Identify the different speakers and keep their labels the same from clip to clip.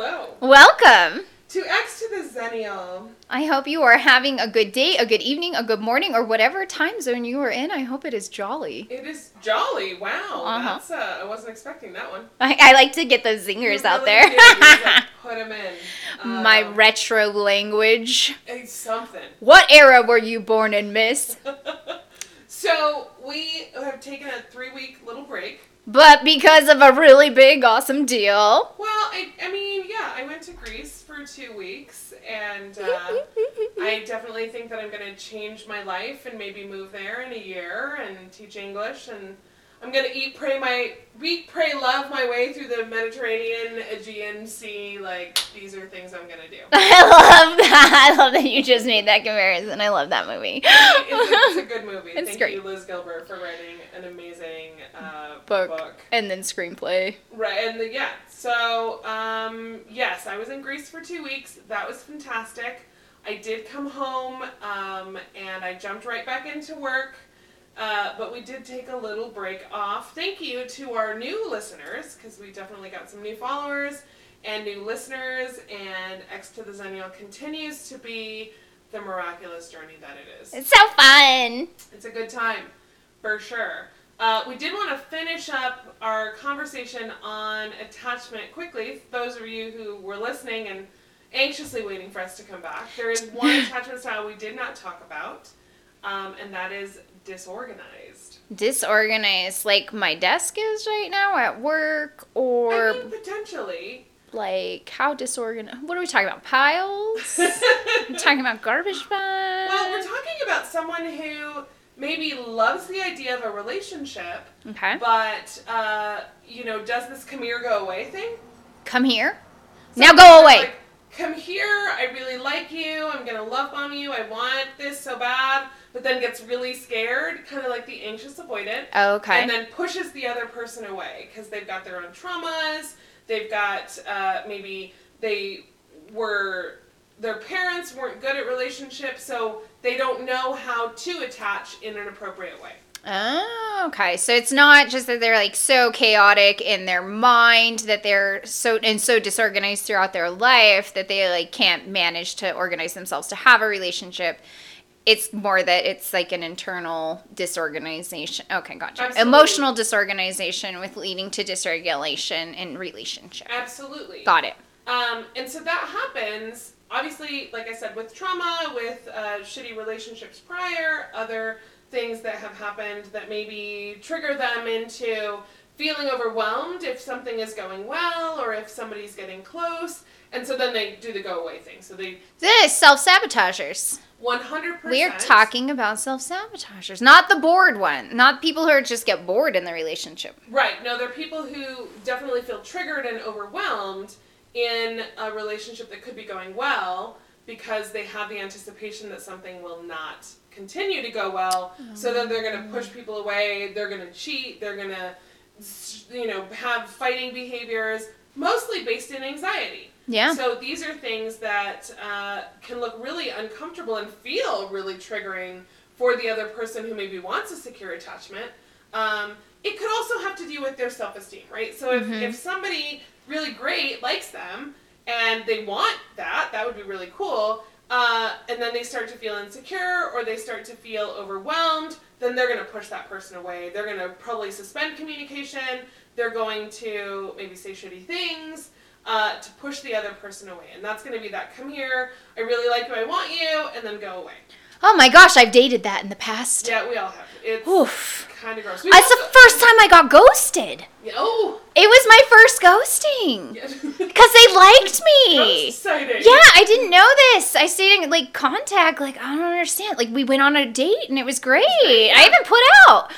Speaker 1: hello.
Speaker 2: Welcome.
Speaker 1: To X to the Zennial.
Speaker 2: I hope you are having a good day, a good evening, a good morning, or whatever time zone you are in. I hope it is jolly.
Speaker 1: It is jolly. Wow.
Speaker 2: Uh-huh.
Speaker 1: That's uh, I wasn't expecting that one.
Speaker 2: I, I like to get those zingers
Speaker 1: You
Speaker 2: out there.
Speaker 1: did. You just, like, put them in.
Speaker 2: My
Speaker 1: Um,
Speaker 2: retro language.
Speaker 1: It's something.
Speaker 2: What era were you born in, miss?
Speaker 1: So we have taken a three week little break.
Speaker 2: But because of a really big, awesome deal.
Speaker 1: Well, I, I mean, yeah, I went to Greece for two weeks, and uh, I definitely think that I'm going to change my life and maybe move there in a year and teach English. And I'm going to eat, pray, my eat, pray, love my way through the Mediterranean, Aegean Sea. Like these are things I'm going to do.
Speaker 2: I love that. I love that you just made that comparison. I love that movie.
Speaker 1: It's a, it's a good movie.
Speaker 2: It's
Speaker 1: Thank
Speaker 2: great.
Speaker 1: you, Liz Gilbert, for writing an amazing uh,
Speaker 2: Book.
Speaker 1: book.
Speaker 2: And then screenplay.
Speaker 1: Right, and the, yeah. So, um, yes, I was in Greece for two weeks. That was fantastic. I did come home, um, and I jumped right back into work. Uh, but we did take a little break off. Thank you to our new listeners, because we definitely got some new followers and new listeners. And X to the Zennial continues to be the miraculous journey that it is.
Speaker 2: It's so fun.
Speaker 1: It's a good time, for sure. Uh, we did want to finish up our conversation on attachment quickly. Those of you who were listening and anxiously waiting for us to come back, there is one attachment style we did not talk about, um, and that is disorganized.
Speaker 2: Disorganized, like my desk is right now at work, or
Speaker 1: I mean, potentially.
Speaker 2: like how disorganized. What are we talking about? Piles? Talking about garbage bags.
Speaker 1: Well, we're talking about someone who maybe loves the idea of a relationship,
Speaker 2: okay.
Speaker 1: but uh, you know, does this come here, go away thing?
Speaker 2: Come here.
Speaker 1: So
Speaker 2: now go away.
Speaker 1: Like, Come here, I really like you, I'm gonna love bomb you, I want this so bad, but then gets really scared, kind of like the anxious avoidant,
Speaker 2: okay.
Speaker 1: and then pushes the other person away because they've got their own traumas, they've got uh, maybe they were, their parents weren't good at relationships, so they don't know how to attach in an appropriate way.
Speaker 2: Oh, okay. So it's not just that they're like so chaotic in their mind that they're so and so disorganized throughout their life that they like can't manage to organize themselves to have a relationship. It's more that it's like an internal disorganization. Okay, gotcha.
Speaker 1: Absolutely.
Speaker 2: Emotional disorganization with leading to dysregulation in relationship.
Speaker 1: Absolutely.
Speaker 2: Got it.
Speaker 1: Um, and so that happens, obviously, like I said, with trauma, with uh, shitty relationships prior, other things that have happened that maybe trigger them into feeling overwhelmed if something is going well or if somebody's getting close. And so then they do the go away thing. So they
Speaker 2: This self sabotagers.
Speaker 1: 100%.
Speaker 2: We are talking about self sabotagers, not the bored one, not people who are just get bored in the relationship.
Speaker 1: Right. No, they're people who definitely feel triggered and overwhelmed in a relationship that could be going well because they have the anticipation that something will not continue to go well. So then they're going to push people away. They're going to cheat. They're going to, you know, have fighting behaviors, mostly based in anxiety.
Speaker 2: Yeah.
Speaker 1: So these are things that uh, can look really uncomfortable and feel really triggering for the other person who maybe wants a secure attachment. Um, it could also have to do with their self esteem, right? So if,
Speaker 2: Mhm.
Speaker 1: if somebody really great likes them and they want that, that would be really cool. Uh, and then they start to feel insecure or they start to feel overwhelmed, then they're going to push that person away. They're going to probably suspend communication. They're going to maybe say shitty things uh, to push the other person away. And that's going to be that come here, I really like you, I want you, and then go away.
Speaker 2: Oh my gosh, I've dated that in the past.
Speaker 1: Yeah, we all have. It's
Speaker 2: Oof.
Speaker 1: kind of gross. We
Speaker 2: That's the first time I got ghosted.
Speaker 1: Yeah, oh!
Speaker 2: It was my first ghosting.
Speaker 1: Yeah.
Speaker 2: Because they liked me.
Speaker 1: exciting.
Speaker 2: Yeah, I didn't know this. I stayed in like contact. Like I don't understand. Like we went on a date and it was great. I even put out.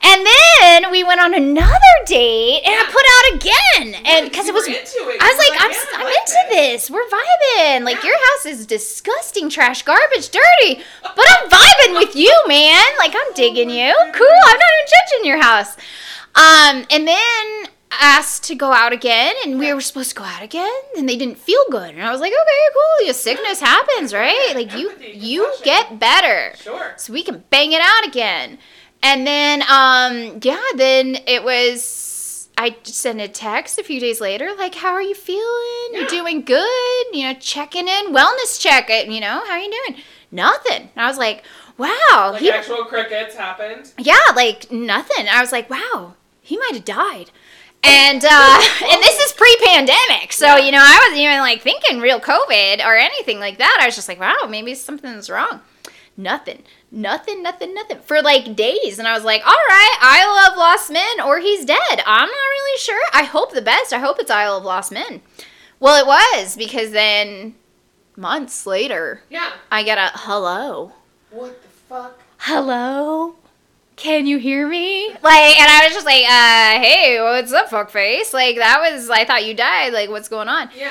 Speaker 2: And then we went on another date and I put out again. And because
Speaker 1: You
Speaker 2: it was
Speaker 1: it.
Speaker 2: I was like, I'm,
Speaker 1: yeah, I
Speaker 2: I'm
Speaker 1: like
Speaker 2: into this. We're vibing. Like, your house is disgusting, trash, garbage, dirty. But I'm vibing with you, man. Like, I'm digging you. Cool. I'm not even judging your house. Um, and then asked to go out again, and we were supposed to go out again, and they didn't feel good. And I was like, okay, cool. Your sickness happens, right? Like, you, you get better
Speaker 1: Sure.
Speaker 2: so we can bang it out again. And then, um, yeah, then it was I sent a text a few days later, like, "How are you feeling?
Speaker 1: Yeah.
Speaker 2: You doing good? You know, checking in, wellness check. It, you know, how are you doing? Nothing." And I was like, "Wow,
Speaker 1: Like
Speaker 2: he,
Speaker 1: actual crickets happened.
Speaker 2: yeah, like nothing." I was like, "Wow, he might have died." And uh, and this is pre-pandemic, so you know I wasn't even like thinking real COVID or anything like that. I was just like, "Wow, maybe something's wrong." Nothing, nothing, nothing, nothing for like days. And I was like, all right, Isle of Lost Men or he's dead. I'm not really sure. I hope the best. I hope it's Isle of Lost Men. Well, it was because then months later,
Speaker 1: Yeah.
Speaker 2: I get a hello.
Speaker 1: What the fuck?
Speaker 2: Hello? Can you hear me? Like, and I was just like, uh, hey, what's up, fuckface? Like, that was, I thought you died. Like, what's going on?
Speaker 1: Yeah.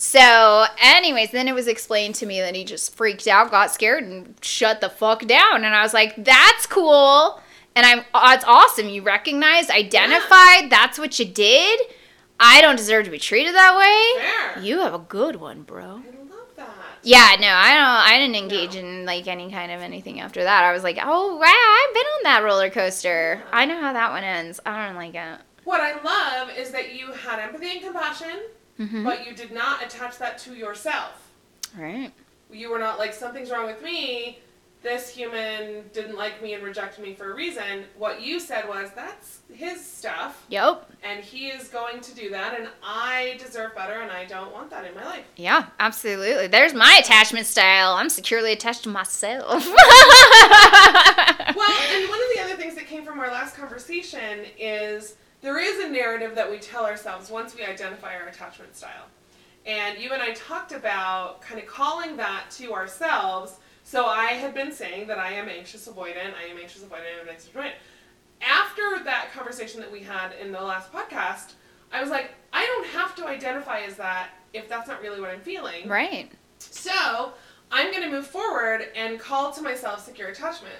Speaker 2: So, anyways, then it was explained to me that he just freaked out, got scared, and shut the fuck down. And I was like, that's cool. And I'm, it's awesome. You recognized, identified, that's what you did. I don't deserve to be treated that way.
Speaker 1: Fair.
Speaker 2: You have a good one, bro.
Speaker 1: I love that.
Speaker 2: Yeah, no, I don't. I didn't engage in like any kind of anything after that. I was like, oh wow, I've been on that roller coaster. I know how that one ends. I don't like it.
Speaker 1: What I love is that you had empathy and compassion,
Speaker 2: Mm-hmm.
Speaker 1: but you did not attach that to yourself.
Speaker 2: Right.
Speaker 1: You were not like, something's wrong with me. This human didn't like me and rejected me for a reason. What you said was, that's his stuff,
Speaker 2: Yep.
Speaker 1: and he is going to do that, and I deserve better, and I don't want that in my life.
Speaker 2: Yeah, absolutely. There's my attachment style. I'm securely attached to myself.
Speaker 1: Well, and one of the other things that came from our last conversation is there is a narrative that we tell ourselves once we identify our attachment style. And you and I talked about kind of calling that to ourselves. So I had been saying that I am anxious avoidant, I am anxious avoidant, I am anxious avoidant. After that conversation that we had in the last podcast, I was like, I don't have to identify as that if that's not really what I'm feeling.
Speaker 2: right.
Speaker 1: So I'm going to move forward and call to myself secure attachment.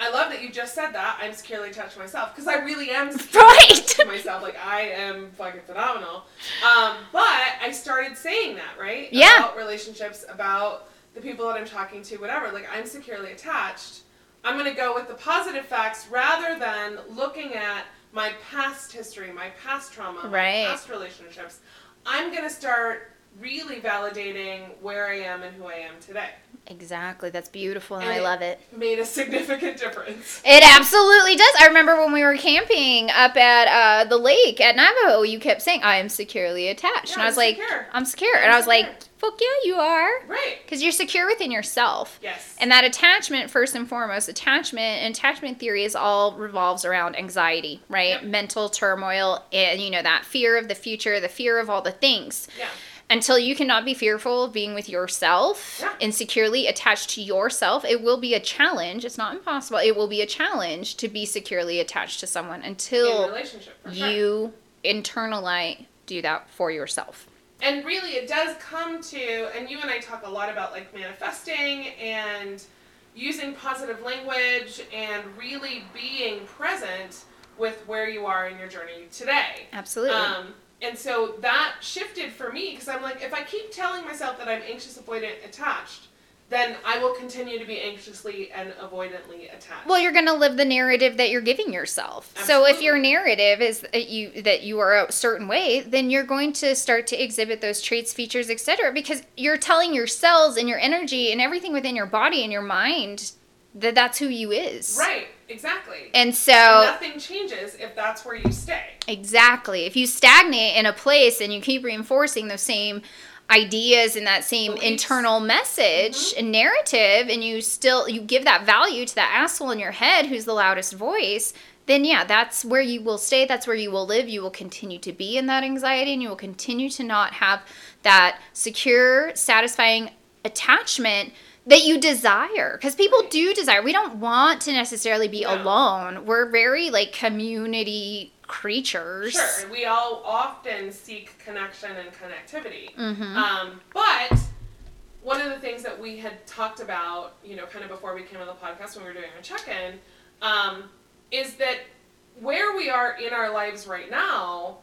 Speaker 1: I love that you just said that. I'm securely attached to myself because I really am
Speaker 2: Right.
Speaker 1: to myself. Like I am fucking phenomenal. Um, but I started saying that right
Speaker 2: Yeah.
Speaker 1: about relationships, about the people that I'm talking to, whatever. Like I'm securely attached. I'm going to go with the positive facts rather than looking at my past history, my past trauma,
Speaker 2: Right.
Speaker 1: my past relationships. I'm going to start really validating where I am and who I am today.
Speaker 2: Exactly. That's beautiful and,
Speaker 1: And
Speaker 2: I love it.
Speaker 1: Made a significant difference.
Speaker 2: It absolutely does. I remember when we were camping up at uh, the lake at Navajo, you kept saying, I am securely attached.
Speaker 1: Yeah,
Speaker 2: and I
Speaker 1: I'm
Speaker 2: was like,
Speaker 1: secure.
Speaker 2: I'm secure.
Speaker 1: I'm
Speaker 2: and I was
Speaker 1: secure.
Speaker 2: like, fuck yeah, you are.
Speaker 1: Right.
Speaker 2: Because you're secure within yourself.
Speaker 1: Yes.
Speaker 2: And that attachment, first and foremost, attachment and attachment theory is all revolves around anxiety, right?
Speaker 1: Yep.
Speaker 2: Mental turmoil and you know that fear of the future, the fear of all the things.
Speaker 1: yeah.
Speaker 2: Until you cannot be fearful of being with yourself
Speaker 1: Yeah.
Speaker 2: and securely attached to yourself, it will be a challenge. It's not impossible. It will be a challenge to be securely attached to someone until.
Speaker 1: For sure.
Speaker 2: you internalize do that for yourself.
Speaker 1: And really, it does come to, and you and I talk a lot about like manifesting and using positive language and really being present with where you are in your journey today.
Speaker 2: Absolutely.
Speaker 1: Um, and so that shifted for me because I'm like, if I keep telling myself that I'm anxious, avoidant, attached, then I will continue to be anxiously and avoidantly attached.
Speaker 2: Well, you're going to live the narrative that you're giving yourself. So if your narrative is that you that you are a certain way, then you're going to start to exhibit those traits, features, etc. Because you're telling your cells and your energy and everything within your body and your mind that that's who you is.
Speaker 1: right, exactly.
Speaker 2: And so
Speaker 1: Nothing changes if that's where you stay.
Speaker 2: Exactly. If you stagnate in a place and you keep reinforcing those same ideas and that same
Speaker 1: Beliefs.
Speaker 2: internal message mm-hmm. and narrative and you still you give that value to that asshole in your head who's the loudest voice, then yeah, that's where you will stay, that's where you will live. You will continue to be in that anxiety and you will continue to not have that secure, satisfying attachment that you desire because people do desire we don't want to necessarily be
Speaker 1: No.
Speaker 2: alone we're very like community creatures
Speaker 1: Sure, we all often seek connection and connectivity.
Speaker 2: Mhm.
Speaker 1: Um, but one of the things that we had talked about, you know, kind of before we came on the podcast when we were doing our check-in, um, is that where we are in our lives right now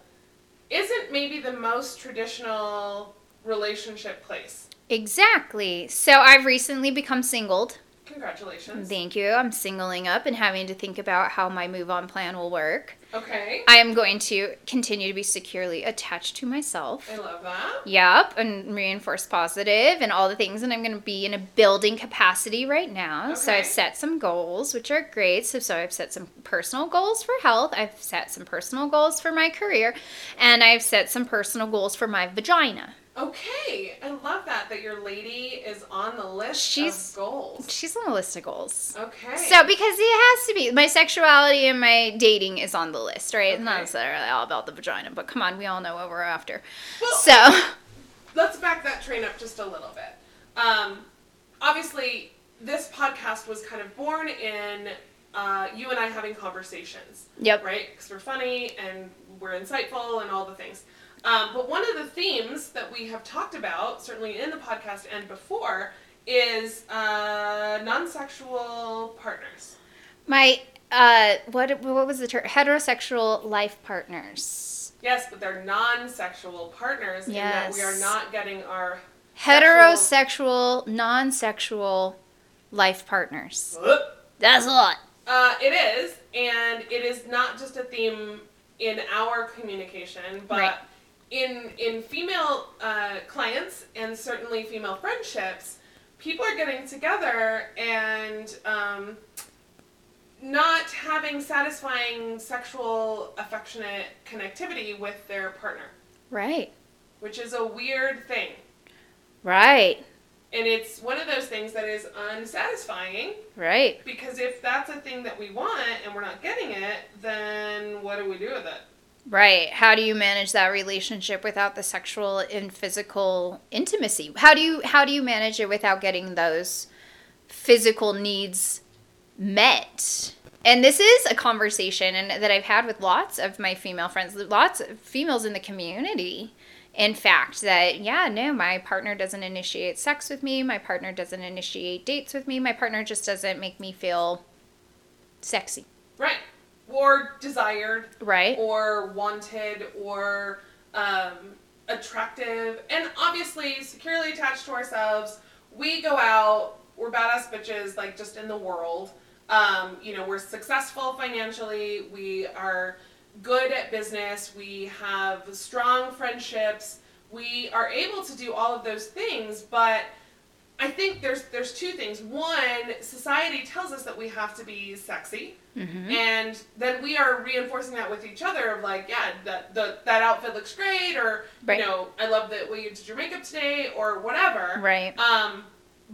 Speaker 1: isn't maybe the most traditional relationship place.
Speaker 2: Exactly so i've recently become singled
Speaker 1: Congratulations.
Speaker 2: thank you i'm singling up and having to think about how my move on plan will work
Speaker 1: Okay.
Speaker 2: I am going to continue to be securely attached to myself.
Speaker 1: I love that.
Speaker 2: Yep, and reinforce positive and all the things. And I'm going to be in a building capacity right now. So I've set some goals, which are great. So, so I've set some personal goals for health. I've set some personal goals for my career, and I've set some personal goals for my vagina.
Speaker 1: Okay. I love that that your lady is on the list
Speaker 2: She's-
Speaker 1: of goals.
Speaker 2: She's on the list of goals.
Speaker 1: Okay.
Speaker 2: So because it has to be my sexuality and my dating is on the list, right? It's not necessarily all about the vagina, but come on, we all know what we're after.
Speaker 1: Well,
Speaker 2: So
Speaker 1: let's back that train up just a little bit. Um, obviously, this podcast was kind of born in uh, you and I having conversations,
Speaker 2: Yep.
Speaker 1: right? Because we're funny and we're insightful and all the things. Um, but one of the themes that we have talked about, certainly in the podcast and before, is uh, non-sexual partners.
Speaker 2: My uh what what was the term? Heterosexual life partners.
Speaker 1: Yes, but they're non-sexual partners in that we are not getting our
Speaker 2: Heterosexual, non-sexual life partners. That's a lot.
Speaker 1: Uh, it is, and it is not just a theme in our communication, but
Speaker 2: Right.
Speaker 1: In in female uh, clients and certainly female friendships, people are getting together and um, not having satisfying sexual affectionate connectivity with their partner,
Speaker 2: Right.
Speaker 1: which is a weird thing.
Speaker 2: Right.
Speaker 1: And it's one of those things that is unsatisfying
Speaker 2: Right.
Speaker 1: Because if that's a thing that we want and we're not getting it, then what do we do with it?
Speaker 2: Right. How do you manage that relationship without the sexual and physical intimacy? How do you how do you manage it without getting those physical needs met? And this is a conversation and that I've had with lots of my female friends, lots of females in the community. In fact, that yeah, no, my partner doesn't initiate sex with me, my partner doesn't initiate dates with me, my partner just doesn't make me feel sexy.
Speaker 1: Right. Or desired,
Speaker 2: Right?
Speaker 1: or wanted, or um, attractive. And obviously, securely attached to ourselves. We go out, we're badass bitches, like just in the world. Um, you know, we're successful financially, we are good at business, we have strong friendships, we are able to do all of those things, but I think there's there's two things. One, society tells us that we have to be sexy,
Speaker 2: Mm-hmm.
Speaker 1: and then we are reinforcing that with each other of like, yeah, that the that outfit looks great, or
Speaker 2: Right.
Speaker 1: you know, I love the way you did your makeup today, or whatever.
Speaker 2: Right.
Speaker 1: Um,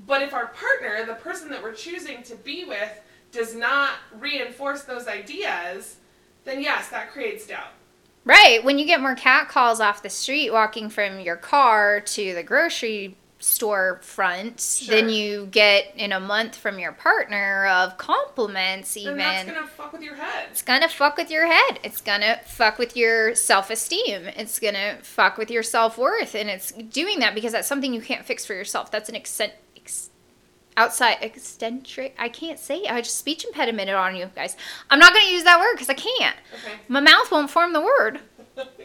Speaker 1: but if our partner, the person that we're choosing to be with, does not reinforce those ideas, then yes, that creates doubt.
Speaker 2: Right. When you get more cat calls off the street walking from your car to the grocery store front
Speaker 1: Sure.
Speaker 2: than you get in a month from your partner of compliments even.
Speaker 1: That's gonna fuck with your head.
Speaker 2: it's gonna fuck with your head. It's gonna fuck with your self esteem. It's gonna fuck with your self worth. And it's doing that because that's something you can't fix for yourself. That's an extent, ex, outside eccentric. I can't say it. I just speech impediment on you guys. I'm not gonna use that word because I can't.
Speaker 1: Okay.
Speaker 2: My mouth won't form the word.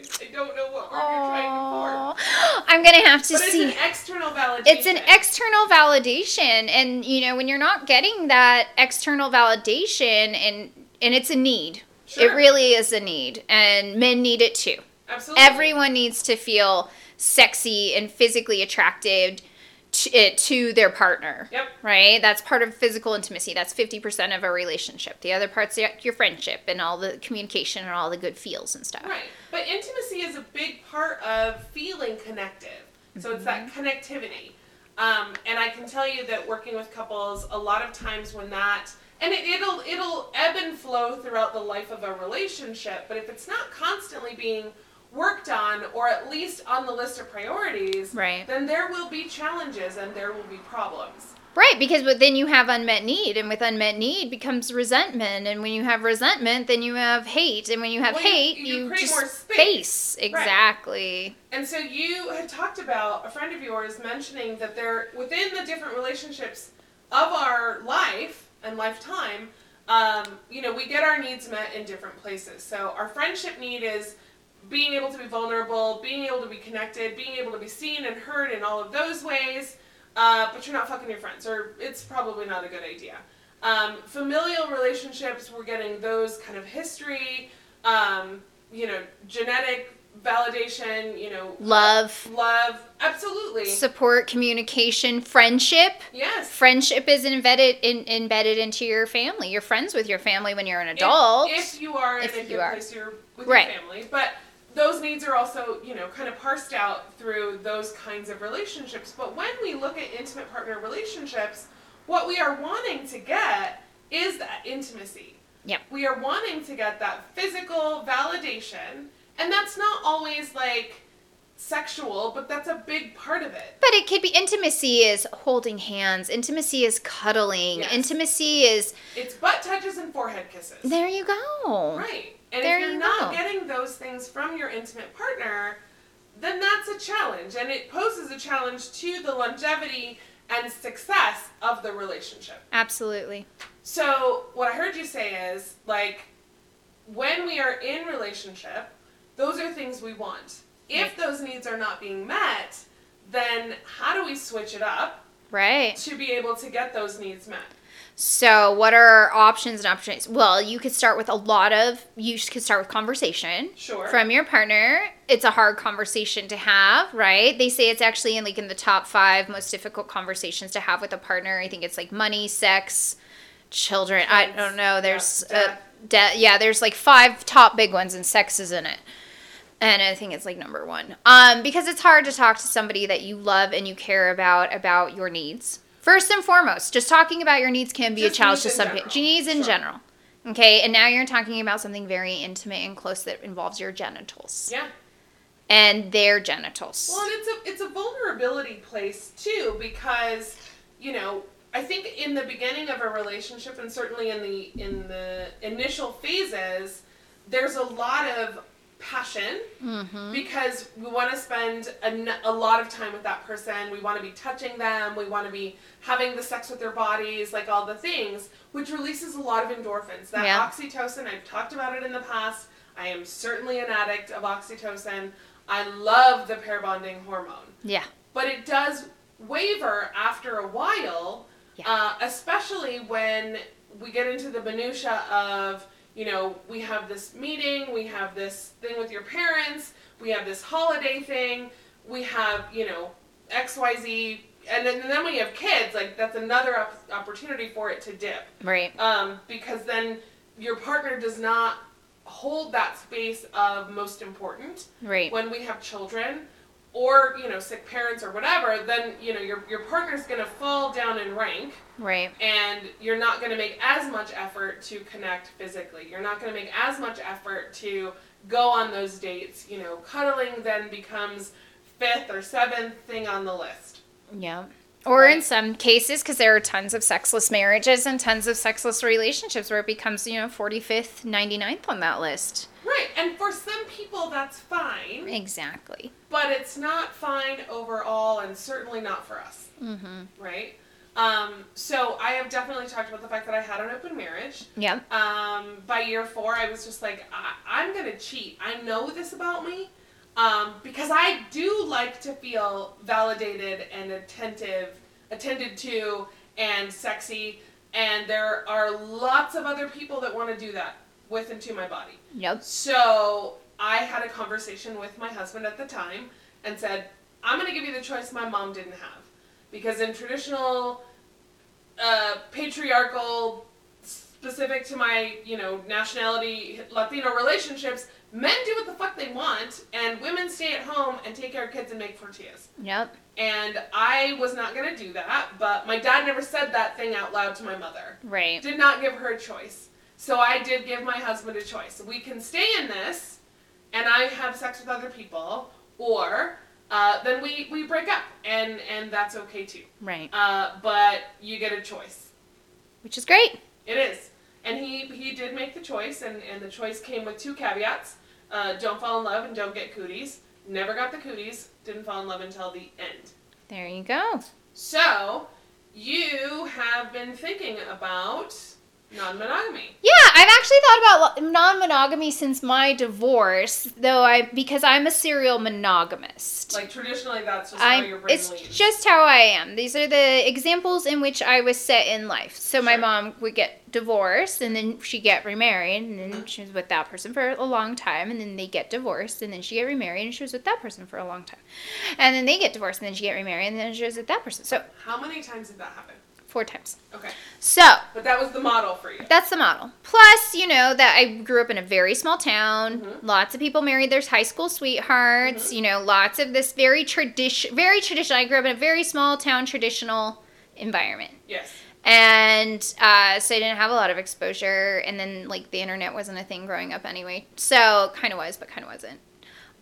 Speaker 1: I don't know what word you're trying to form.
Speaker 2: I'm gonna have to
Speaker 1: But it's
Speaker 2: see.
Speaker 1: an external validation.
Speaker 2: It's an external validation, and you know when you're not getting that external validation, and and it's a need.
Speaker 1: Sure.
Speaker 2: It really is a need, and men need it too.
Speaker 1: Absolutely.
Speaker 2: Everyone needs to feel sexy and physically attracted to, to their partner.
Speaker 1: Yep.
Speaker 2: Right? That's part of physical intimacy. That's 50% of a relationship. The other part's your your friendship and all the communication and all the good feels and stuff.
Speaker 1: Right. But intimacy is a big part of feeling connected. So it's that
Speaker 2: Mm-hmm.
Speaker 1: connectivity. Um, and I can tell you that working with couples, a lot of times when that and it, it'll it'll ebb and flow throughout the life of a relationship, but if it's not constantly being worked on or at least on the list of priorities,
Speaker 2: Right.
Speaker 1: then there will be challenges and there will be problems.
Speaker 2: Right, because but then you have unmet need, and with unmet need becomes resentment, and when you have resentment, then you have hate, and when you have
Speaker 1: Well,
Speaker 2: hate,
Speaker 1: you
Speaker 2: you,
Speaker 1: create
Speaker 2: just
Speaker 1: more space.
Speaker 2: exactly.
Speaker 1: And so you had talked about a friend of yours mentioning that there within the different relationships of our life and lifetime, um, you know, we get our needs met in different places. So our friendship need is being able to be vulnerable, being able to be connected, being able to be seen and heard in all of those ways. Uh, but you're not fucking your friends, or it's probably not a good idea. Um, familial relationships, we're getting those kind of history. um, you know, genetic validation, you know,
Speaker 2: Love,
Speaker 1: love, absolutely.
Speaker 2: support, communication, friendship.
Speaker 1: yes.
Speaker 2: Friendship is embedded in, embedded into your family. You're friends with your family when you're an adult.
Speaker 1: If, you are in
Speaker 2: If
Speaker 1: a
Speaker 2: you
Speaker 1: good
Speaker 2: are.
Speaker 1: place you're with
Speaker 2: Right.
Speaker 1: your family. But those needs are also, you know, kind of parsed out through those kinds of relationships. But when we look at intimate partner relationships, what we are wanting to get is that intimacy.
Speaker 2: Yep.
Speaker 1: We are wanting to get that physical validation, and that's not always like sexual, but that's a big part of it.
Speaker 2: But it could be intimacy is holding hands. Intimacy is cuddling.
Speaker 1: Yes.
Speaker 2: Intimacy is
Speaker 1: It's butt touches and forehead kisses.
Speaker 2: there you go.
Speaker 1: Right. And
Speaker 2: There
Speaker 1: if you're
Speaker 2: you
Speaker 1: not
Speaker 2: go.
Speaker 1: getting those things from your intimate partner, then that's a challenge. And it poses a challenge to the longevity and success of the relationship.
Speaker 2: Absolutely.
Speaker 1: So, what I heard you say is like, when we are in relationship, those are things we want. If those needs are not being met, then how do we switch it up
Speaker 2: Right.
Speaker 1: to be able to get those needs met?
Speaker 2: So, what are options and opportunities? Well, you could start with a lot of, you could start with conversation
Speaker 1: Sure.
Speaker 2: from your partner. It's a hard conversation to have, right? They say it's actually in like in the top five most difficult conversations to have with a partner. I think it's like money, sex, children. I don't know. There's,
Speaker 1: Yeah,
Speaker 2: uh, de- yeah, there's like five top big ones, and sex is in it. And I think it's like number one. Um, because it's hard to talk to somebody that you love and you care about about your needs. First and foremost, just talking about your needs can be
Speaker 1: Just
Speaker 2: a challenge to some people. Needs in
Speaker 1: Sure.
Speaker 2: general. Okay, and now you're talking about something very intimate and close that involves your genitals
Speaker 1: yeah.
Speaker 2: and their genitals.
Speaker 1: Well, and it's a it's a vulnerability place too because you know I think in the beginning of a relationship and certainly in the in the initial phases, there's a lot of passion
Speaker 2: mm-hmm.
Speaker 1: because we want to spend a lot of time with that person. We want to be touching them. We want to be having the sex with their bodies, like all the things, which releases a lot of endorphins. That
Speaker 2: Yeah.
Speaker 1: oxytocin, I've talked about it in the past. I am certainly an addict of oxytocin. I love the pair bonding hormone,
Speaker 2: Yeah.
Speaker 1: but it does waver after a while,
Speaker 2: Yeah.
Speaker 1: uh, especially when we get into the minutia of you know we have this meeting, we have this thing with your parents, we have this holiday thing, we have you know X Y Z, and then, and then we have kids. Like that's another op- opportunity for it to dip
Speaker 2: Right.
Speaker 1: um, because then your partner does not hold that space of most important
Speaker 2: Right.
Speaker 1: when we have children or you know sick parents or whatever then you know your, your partner's going to fall down in rank
Speaker 2: Right.
Speaker 1: and you're not going to make as much effort to connect physically you're not going to make as much effort to go on those dates you know cuddling then becomes fifth or seventh thing on the list
Speaker 2: Yeah. Or in some cases, because there are tons of sexless marriages and tons of sexless relationships where it becomes, you know, 45th, 99th on that list.
Speaker 1: right and for some people that's fine
Speaker 2: Exactly.
Speaker 1: but it's not fine overall and certainly not for us
Speaker 2: Mm-hmm.
Speaker 1: right um, so i have definitely talked about the fact that i had an open marriage
Speaker 2: Yeah.
Speaker 1: um, by year four i was just like I- i'm gonna cheat i know this about me um, because i do like to feel validated and attentive attended to and sexy and there are lots of other people that want to do that with and to my body
Speaker 2: Yep.
Speaker 1: so I had a conversation with my husband at the time and said, I'm going to give you the choice my mom didn't have. Because in traditional, uh, patriarchal, specific to my, you know, nationality, Latino relationships, men do what the fuck they want, and women stay at home and take care of kids and make tortillas.
Speaker 2: Yep.
Speaker 1: And I was not going to do that, but my dad never said that thing out loud to my mother
Speaker 2: Right.
Speaker 1: did not give her a choice. So I did give my husband a choice. We can stay in this, and I have sex with other people, or uh, then we, we break up, and and that's okay too.
Speaker 2: Right.
Speaker 1: Uh, but you get a choice.
Speaker 2: Which is great.
Speaker 1: It is, and he he did make the choice, and and the choice came with two caveats: uh, don't fall in love and don't get cooties. Never got the cooties. Didn't fall in love until the end.
Speaker 2: There you go.
Speaker 1: So, you have been thinking about non-monogamy.
Speaker 2: Yeah, I've actually thought about non-monogamy since my divorce, though I because I'm a serial monogamist.
Speaker 1: Like traditionally, that's just
Speaker 2: I,
Speaker 1: how your brain
Speaker 2: it's
Speaker 1: leads.
Speaker 2: just how I am. These are the examples in which I was set in life. So my mom would get divorced, and then she get remarried, and then she was with that person for a long time, and then they get divorced, and then she get remarried, and she was with that person for a long time, and then they get divorced, and then she get remarried, and then she was with that person. So
Speaker 1: How many times did that happen?
Speaker 2: Four times.
Speaker 1: Okay,
Speaker 2: So
Speaker 1: but that was the model for you.
Speaker 2: that's the model. Plus, you know, that I grew up in a very small town.
Speaker 1: Mhm.
Speaker 2: Lots of people married their high school sweethearts.
Speaker 1: Mhm.
Speaker 2: You know, lots of this very tradition, very traditional. I grew up in a very small town, traditional environment,
Speaker 1: Yes.
Speaker 2: and uh, so I didn't have a lot of exposure. And then, like, the internet wasn't a thing growing up anyway. So kind of was, but kind of wasn't.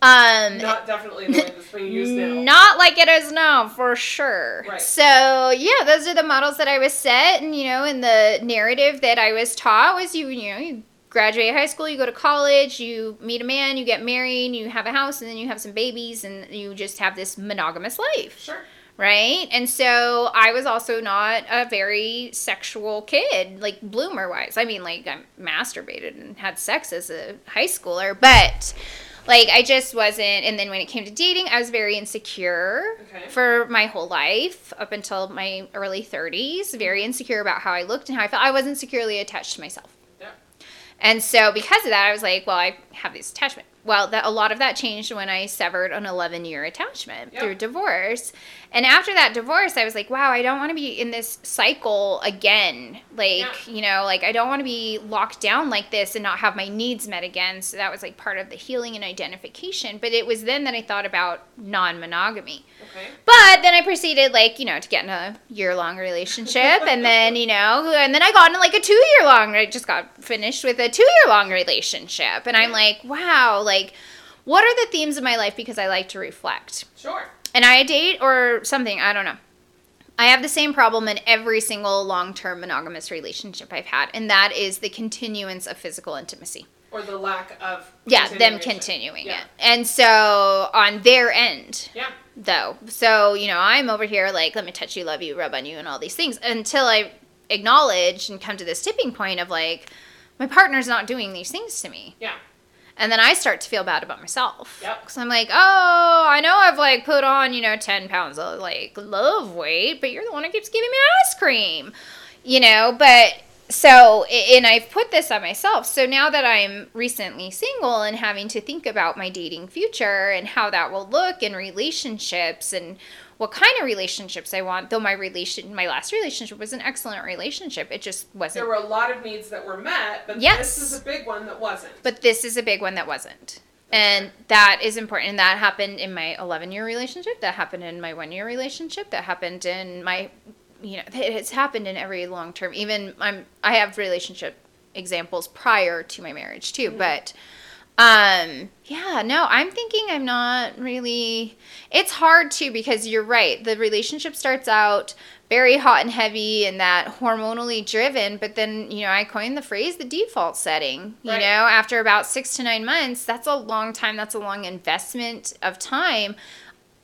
Speaker 2: Um,
Speaker 1: Not definitely the way that's being used now.
Speaker 2: not like it is now, for sure.
Speaker 1: Right.
Speaker 2: So yeah, those are the models that I was set, and you know, in the narrative that I was taught was you, you know, you graduate high school, you go to college, you meet a man, you get married, you have a house, and then you have some babies, and you just have this monogamous life,
Speaker 1: Sure.
Speaker 2: right? And so I was also not a very sexual kid, like bloomer wise. I mean, like I masturbated and had sex as a high schooler, but. Like I just wasn't, and then when it came to dating, I was very insecure
Speaker 1: Okay.
Speaker 2: for my whole life up until my early 30s very insecure about how i looked and how i felt i wasn't securely attached to myself
Speaker 1: Yeah.
Speaker 2: and so because of that i was like well i have this attachment well that a lot of that changed when i severed an 11 year attachment
Speaker 1: Yeah.
Speaker 2: through divorce and after that divorce i was like wow i don't want to be in this cycle again like
Speaker 1: Yeah.
Speaker 2: you know like i don't want to be locked down like this and not have my needs met again so that was like part of the healing and identification but it was then that i thought about non-monogamy
Speaker 1: Okay.
Speaker 2: but then I proceeded, like, you know, to get in a year long relationship. and then, you know, and then I got in like a two year long, I just got finished with a two year long relationship. And I'm like, wow, like, what are the themes of my life? Because I like to reflect.
Speaker 1: Sure.
Speaker 2: And I date or something, I don't know. I have the same problem in every single long term monogamous relationship I've had, and that is the continuance of physical intimacy.
Speaker 1: Or the lack of.
Speaker 2: Yeah, them continuing
Speaker 1: Yeah.
Speaker 2: it. And so on their end,
Speaker 1: Yeah.
Speaker 2: though. So, you know, I'm over here like, let me touch you, love you, rub on you, and all these things until I acknowledge and come to this tipping point of like, my partner's not doing these things to me.
Speaker 1: Yeah.
Speaker 2: And then I start to feel bad about myself.
Speaker 1: Yep.
Speaker 2: Because I'm like, oh, I know I've like put on, you know, 10 pounds of like love weight, but you're the one who keeps giving me ice cream. You know, but so, and I've put this on myself. So now that I'm recently single and having to think about my dating future and how that will look in relationships and what kind of relationships I want, though my relation, my last relationship was an excellent relationship. It just wasn't
Speaker 1: There were a lot of needs that were met, but
Speaker 2: Yes.
Speaker 1: this is a big one that wasn't.
Speaker 2: but this is a big one that wasn't and that is important and that happened in my 11 year relationship that happened in my one year relationship that happened in my you know it's happened in every long term even i'm i have relationship examples prior to my marriage too mm-hmm. but um yeah no i'm thinking i'm not really it's hard too because you're right the relationship starts out very hot and heavy and that hormonally driven but then you know i coined the phrase the default setting you
Speaker 1: Right.
Speaker 2: know after about six to nine months that's a long time that's a long investment of time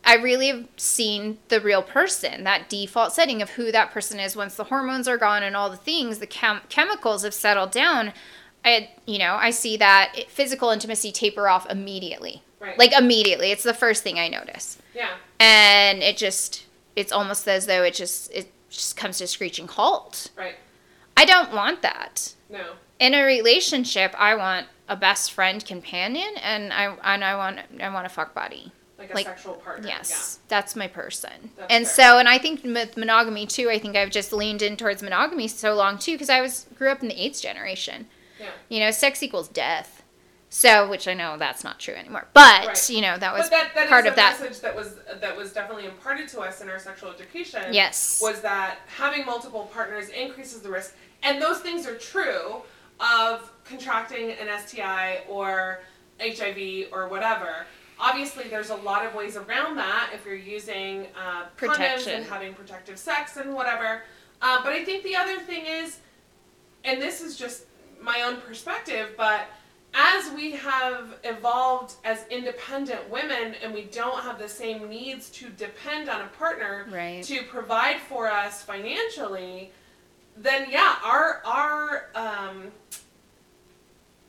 Speaker 2: I really have seen the real person, that default setting of who that person is once the hormones are gone and all the things, the chem- chemicals have settled down. I, you know, I see that it- physical intimacy taper off immediately.
Speaker 1: Right.
Speaker 2: Like immediately. It's the first thing I notice.
Speaker 1: yeah.
Speaker 2: And it just, it's almost as though it just, it just comes to a screeching halt.
Speaker 1: Right.
Speaker 2: I don't want that.
Speaker 1: No.
Speaker 2: In a relationship, I want a best friend companion and I, and I want, I want a fuck buddy.
Speaker 1: Like a
Speaker 2: Like,
Speaker 1: sexual partner.
Speaker 2: Yes, that's my person.
Speaker 1: That's
Speaker 2: and
Speaker 1: fair.
Speaker 2: so, and I think with monogamy too, I think I've just leaned in towards monogamy so long too, because I was grew up in the AIDS generation.
Speaker 1: Yeah.
Speaker 2: You know, sex equals death. So, which I know that's not true anymore, but
Speaker 1: Right.
Speaker 2: you know that was
Speaker 1: that, that
Speaker 2: part of that.
Speaker 1: message that was that was definitely imparted to us in our sexual education.
Speaker 2: Yes.
Speaker 1: Was that having multiple partners increases the risk, and those things are true of contracting an STI or HIV or whatever. Obviously, there's a lot of ways around that if you're using uh, condoms
Speaker 2: Protection.
Speaker 1: and having protective sex and whatever. Uh, but I think the other thing is, and this is just my own perspective, but as we have evolved as independent women and we don't have the same needs to depend on a partner
Speaker 2: Right.
Speaker 1: to provide for us financially, then yeah, our our um,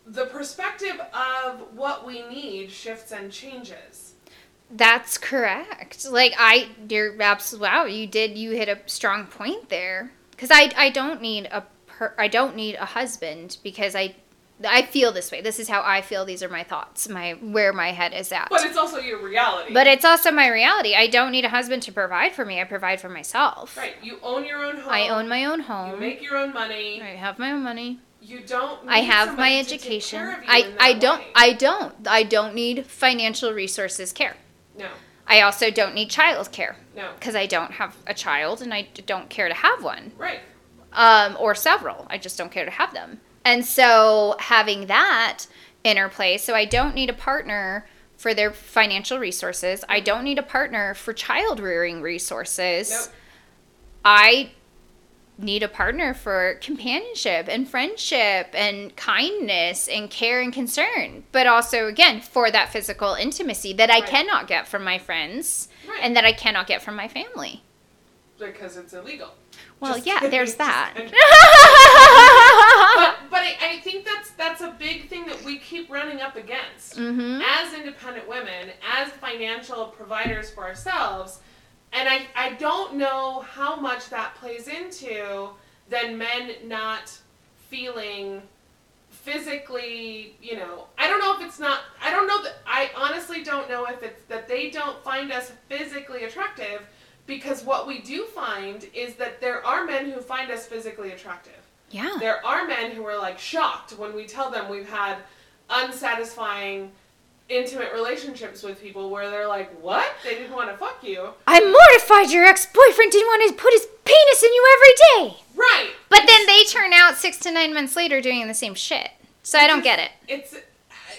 Speaker 1: the perspective of what we need shifts and changes.
Speaker 2: That's correct. Like I, you're absolutely wow. You did. You hit a strong point there. Because I, I don't need a per, I don't need a husband because I, I feel this way. This is how I feel. These are my thoughts. My where my head is at.
Speaker 1: But it's also your reality.
Speaker 2: But it's also my reality. I don't need a husband to provide for me. I provide for myself.
Speaker 1: right, you own your own home.
Speaker 2: I own my own home.
Speaker 1: You make your own money.
Speaker 2: I have my own money.
Speaker 1: You don't.
Speaker 2: I have my
Speaker 1: to take
Speaker 2: education.
Speaker 1: care of you
Speaker 2: I I don't
Speaker 1: way.
Speaker 2: I don't I don't need financial resources care.
Speaker 1: no,
Speaker 2: I also don't need child care
Speaker 1: no.
Speaker 2: because I don't have a child and I don't care to have one.
Speaker 1: Right.
Speaker 2: Um, or several. I just don't care to have them. And so having that interplay, so I don't need a partner for their financial resources. I don't need a partner for child rearing resources.
Speaker 1: Nope.
Speaker 2: I need a partner for companionship and friendship and kindness and care and concern. But also, again, for that physical intimacy that I cannot get from my friends
Speaker 1: Right.
Speaker 2: and that I cannot get from my family.
Speaker 1: because it's illegal.
Speaker 2: Well,
Speaker 1: Just
Speaker 2: yeah, there's that.
Speaker 1: but but I, I think that's that's a big thing that we keep running up against
Speaker 2: mm-hmm.
Speaker 1: as independent women, as financial providers for ourselves. And I, I don't know how much that plays into then men not feeling physically, you know, I don't know if it's not, I don't know that, I honestly don't know if it's that they don't find us physically attractive because what we do find is that there are men who find us physically attractive.
Speaker 2: Yeah.
Speaker 1: There are men who are like shocked when we tell them we've had unsatisfying intimate relationships with people where they're like, "What? They didn't want to fuck you."
Speaker 2: I'm mortified your ex boyfriend didn't want to put his penis in you every day.
Speaker 1: Right.
Speaker 2: But then they turn out six to nine months later doing the same shit. So I don't get it.
Speaker 1: It's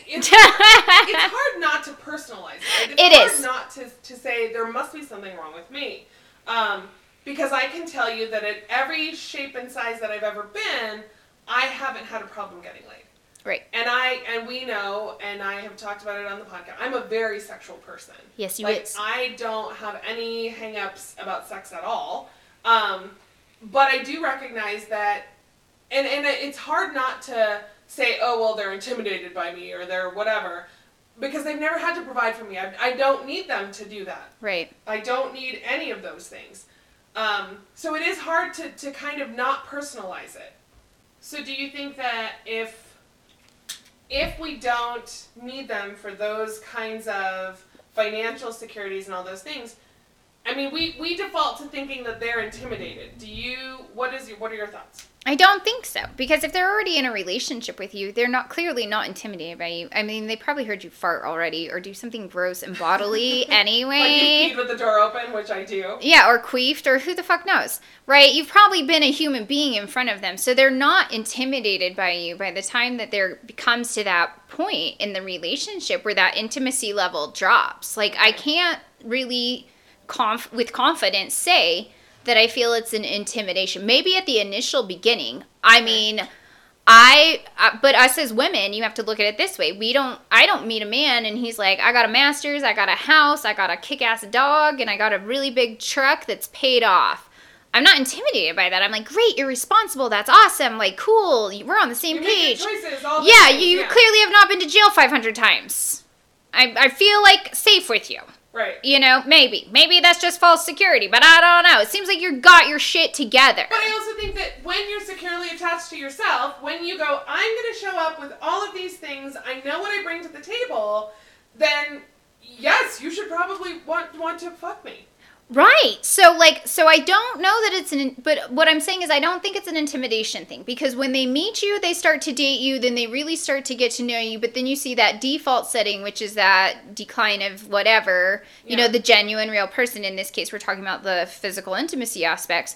Speaker 1: it's, it's hard not to personalize it. It's
Speaker 2: It
Speaker 1: hard
Speaker 2: is.
Speaker 1: not to to say there must be something wrong with me. Um, because I can tell you that at every shape and size that I've ever been, I haven't had a problem getting laid.
Speaker 2: Right.
Speaker 1: And I and we know, and I have talked about it on the podcast. I'm a very sexual person.
Speaker 2: Yes, you
Speaker 1: like
Speaker 2: is.
Speaker 1: I don't have any hangups about sex at all. Um, but I do recognize that, and and it's hard not to say, oh well, they're intimidated by me or they're whatever, because they've never had to provide for me. I, I don't need them to do that.
Speaker 2: Right.
Speaker 1: I don't need any of those things. Um, so it is hard to, to kind of not personalize it. So do you think that if if we don't need them for those kinds of financial securities and all those things, I mean we, we default to thinking that they're intimidated. Do you what is your what are your thoughts?
Speaker 2: I don't think so. Because if they're already in a relationship with you, they're not clearly not intimidated by you. I mean, they probably heard you fart already or do something gross and bodily anyway.
Speaker 1: Like you feed with the door open, which I do.
Speaker 2: Yeah, or queefed, or who the fuck knows, right? You've probably been a human being in front of them, so they're not intimidated by you by the time that there comes to that point in the relationship where that intimacy level drops. Like, I can't really, conf- with confidence, say that I feel it's an intimidation. Maybe at the initial beginning. I mean, I uh, but us as women, you have to look at it this way. We don't I don't meet a man and he's like, "I got a masters, I got a house, I got a kick-ass dog, and I got a really big truck that's paid off." I'm not intimidated by that. I'm like, "Great, you're responsible. That's awesome. Like, cool. We're on the same
Speaker 1: You make
Speaker 2: page."
Speaker 1: choices,
Speaker 2: Yeah,
Speaker 1: things,
Speaker 2: you
Speaker 1: yeah.
Speaker 2: clearly have not been to jail 500 times. I I feel like safe with you.
Speaker 1: Right.
Speaker 2: You know, maybe. Maybe that's just false security, but I don't know. It seems like you got your shit together.
Speaker 1: But I also think that when you're securely attached to yourself, when you go, I'm going to show up with all of these things, I know what I bring to the table, then yes, you should probably want want to fuck me.
Speaker 2: Right. So like so I don't know that it's an but what I'm saying is I don't think it's an intimidation thing because when they meet you, they start to date you, then they really start to get to know you, but then you see that default setting which is that decline of whatever, you know, the genuine real person in this case we're talking about the physical intimacy aspects.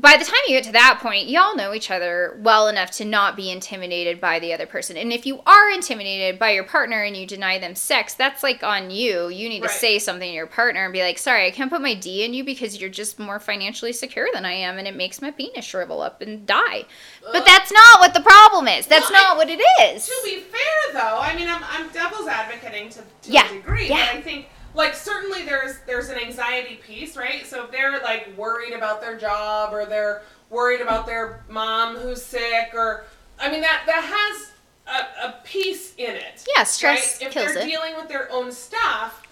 Speaker 2: By the time you get to that point, y'all know each other well enough to not be intimidated by the other person. And if you are intimidated by your partner and you deny them sex, that's like on you. You need
Speaker 1: Right.
Speaker 2: to say something to your partner and be like, sorry, I can't put my D in you because you're just more financially secure than I am and it makes my penis shrivel up and die. But that's not what the problem is. That's
Speaker 1: Well, I-
Speaker 2: not what it is.
Speaker 1: To be fair, though, I mean, I'm, I'm devil's advocating to, to
Speaker 2: Yeah,
Speaker 1: a degree,
Speaker 2: yeah.
Speaker 1: but I think like certainly there's there's an anxiety piece, right? So if they're like worried about their job or they're worried about their mom who's sick or I mean that that has a, a piece in it.
Speaker 2: Yeah, stress
Speaker 1: right? If
Speaker 2: kills
Speaker 1: they're
Speaker 2: it.
Speaker 1: dealing with their own stuff,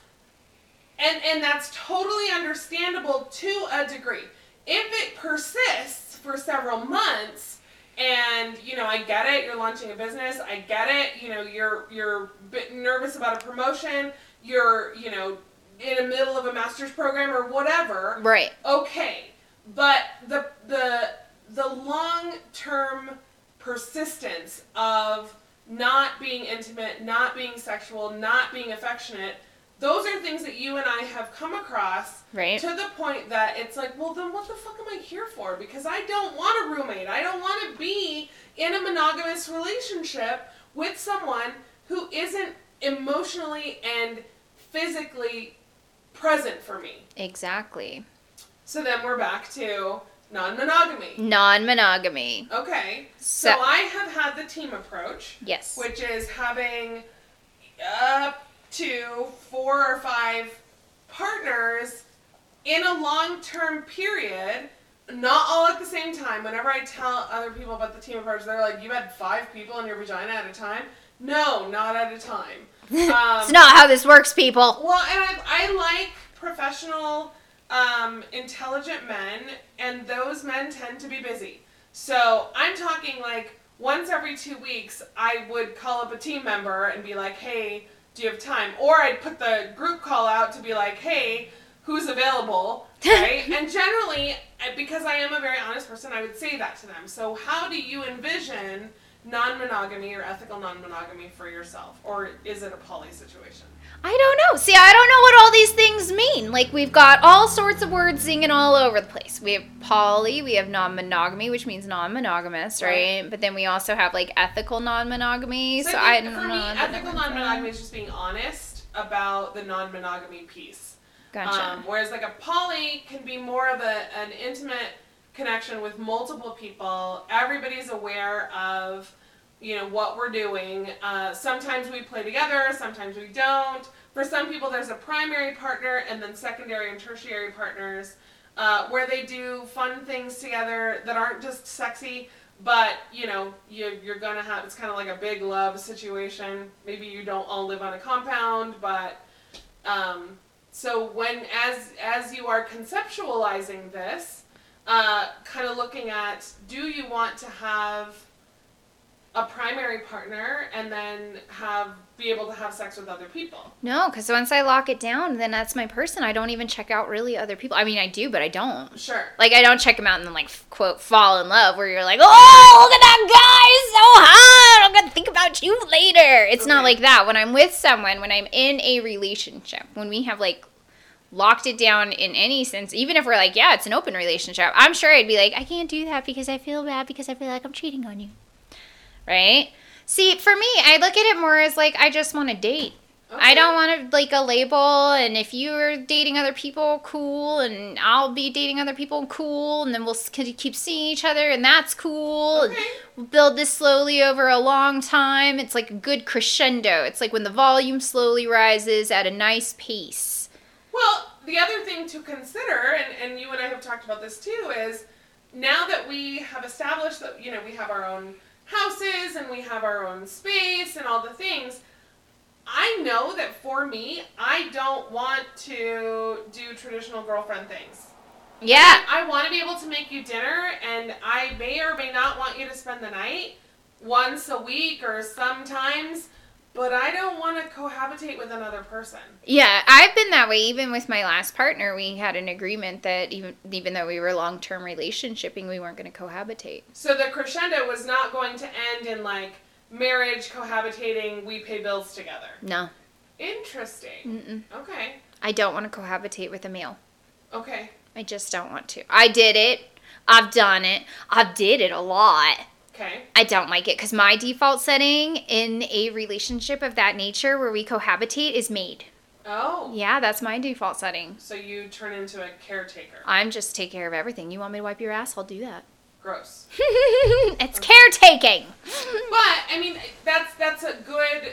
Speaker 1: and and that's totally understandable to a degree. If it persists for several months, and you know, I get it, you're launching a business, I get it, you know, you're you're a bit nervous about a promotion, you're you know in the middle of a master's program or whatever.
Speaker 2: Right.
Speaker 1: Okay, but the the the long term persistence of not being intimate, not being sexual, not being affectionate, those are things that you and I have come across
Speaker 2: Right.
Speaker 1: to the point that it's like, well, then what the fuck am I here for? Because I don't want a roommate. I don't want to be in a monogamous relationship with someone who isn't emotionally and physically present for me.
Speaker 2: Exactly.
Speaker 1: So then we're back to non monogamy.
Speaker 2: Non monogamy.
Speaker 1: Okay. So,
Speaker 2: So,
Speaker 1: I have had the team approach,
Speaker 2: yes.
Speaker 1: which is having up to four or five partners in a long term period. Not all at the same time. Whenever I tell other people about the team approach, they're like, "You had five people in your vagina at a time." No, not at a time. Um,
Speaker 2: it's not how this works, people.
Speaker 1: well, and I, I like professional, um, intelligent men, and those men tend to be busy. So I'm talking like once every two weeks, I would call up a team member and be like, hey, do you have time? Or I'd put the group call out to be like, hey, who's available? Right? and generally, because I am a very honest person, I would say that to them. So, how do you envision non monogamy or ethical non monogamy for yourself? Or is it a poly situation?
Speaker 2: I don't know. See, I don't know what all these things mean. Like, we've got all sorts of words singing all over the place. We have poly, we have non monogamy, which means non monogamous, right?
Speaker 1: Right.
Speaker 2: But then we also have like ethical non monogamy. So,
Speaker 1: So
Speaker 2: I
Speaker 1: I
Speaker 2: don't know.
Speaker 1: me, ethical non-monogamy is just being honest about the non-monogamy piece.
Speaker 2: Gotcha.
Speaker 1: Um, whereas like a poly can be more of a, an intimate connection with multiple people. Everybody's aware of, you know, what we're doing. Uh, sometimes we play together, sometimes we don't. For some people, there's a primary partner and then secondary and tertiary partners. Uh, where they do fun things together that aren't just sexy, but you know you, you're gonna have it's kind of like a big love situation. Maybe you don't all live on a compound, but um, so when as as you are conceptualizing this, uh, kind of looking at do you want to have a primary partner and then have be able to have sex with other people?
Speaker 2: no, because once I lock it down, then that's my person. I don't even check out really other people. I mean, I do, but I don't.
Speaker 1: Sure.
Speaker 2: Like I don't check them out and then like quote fall in love where you're like, oh look at that guy, he's so hot. I'm gonna think about you later. It's not like that. When I'm with someone, when I'm in a relationship, when we have like locked it down in any sense, even if we're like, yeah, it's an open relationship, I'm sure I'd be like, I can't do that because I feel bad because I feel like I'm cheating on you, right? See, for me, I look at it more as like I just want to date. I don't want to like a label, and if you're dating other people, cool, and I'll be dating other people, cool, and then we'll keep seeing each other, and that's cool. and we'll build this slowly over a long time. It's like a good crescendo. It's like when the volume slowly rises at a nice pace.
Speaker 1: Well, the other thing to consider, and, and you and I have talked about this too, is now that we have established that, you know, we have our own houses and we have our own space and all the things, I know that for me, I don't want to do traditional girlfriend things.
Speaker 2: Yeah,
Speaker 1: I want to be able to make you dinner, and I may or may not want you to spend the night once a week or sometimes, but I don't want to cohabitate with another person.
Speaker 2: yeah. I've been that way. Even with my last partner, we had an agreement that even even though we were long term relationshiping, we weren't going to cohabitate.
Speaker 1: So the crescendo was not going to end in like marriage, cohabitating, we pay bills together.
Speaker 2: No,
Speaker 1: Interesting.
Speaker 2: Mm-mm.
Speaker 1: Okay.
Speaker 2: I don't want to cohabitate with a male.
Speaker 1: Okay.
Speaker 2: I just don't want to. I did it. I've done it. I've did it a lot.
Speaker 1: Okay.
Speaker 2: I don't like it because my default setting in a relationship of that nature where we cohabitate is maid.
Speaker 1: Oh.
Speaker 2: Yeah, that's my default setting.
Speaker 1: So you turn into a caretaker.
Speaker 2: I'm just take care of everything. You want me to wipe your ass? I'll do that.
Speaker 1: Gross.
Speaker 2: it's caretaking.
Speaker 1: But I mean, that's that's a good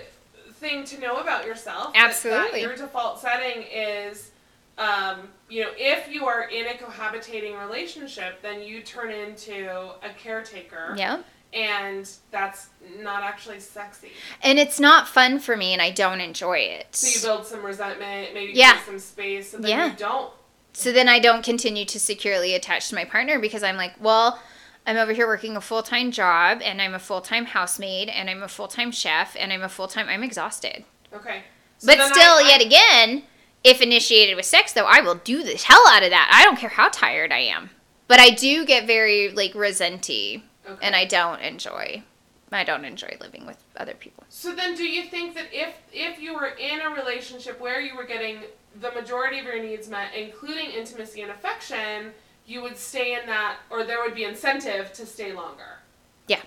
Speaker 1: thing to know about yourself. that-
Speaker 2: Absolutely.
Speaker 1: Your default setting is, um, you know, if you are in a cohabitating relationship, then you turn into a caretaker.
Speaker 2: Yeah.
Speaker 1: And that's not actually sexy.
Speaker 2: And it's not fun for me and I don't enjoy it.
Speaker 1: So you build some resentment, maybe
Speaker 2: Yeah.
Speaker 1: some space, so then
Speaker 2: Yeah.
Speaker 1: you don't.
Speaker 2: So then I don't continue to securely attach to my partner because I'm like, well, I'm over here working a full time job and I'm a full time housemaid and I'm a full time chef and I'm a full time, I'm exhausted.
Speaker 1: Okay. So
Speaker 2: but still,
Speaker 1: I- I-
Speaker 2: yet again, if initiated with sex, though, I will do the hell out of that. I don't care how tired I am. But I do get very, like, resenty
Speaker 1: Okay.
Speaker 2: and I don't enjoy. I don't enjoy living with other people.
Speaker 1: So then, do you think that if if you were in a relationship where you were getting the majority of your needs met, including intimacy and affection, you would stay in that, or there would be incentive to stay longer?
Speaker 2: Yeah.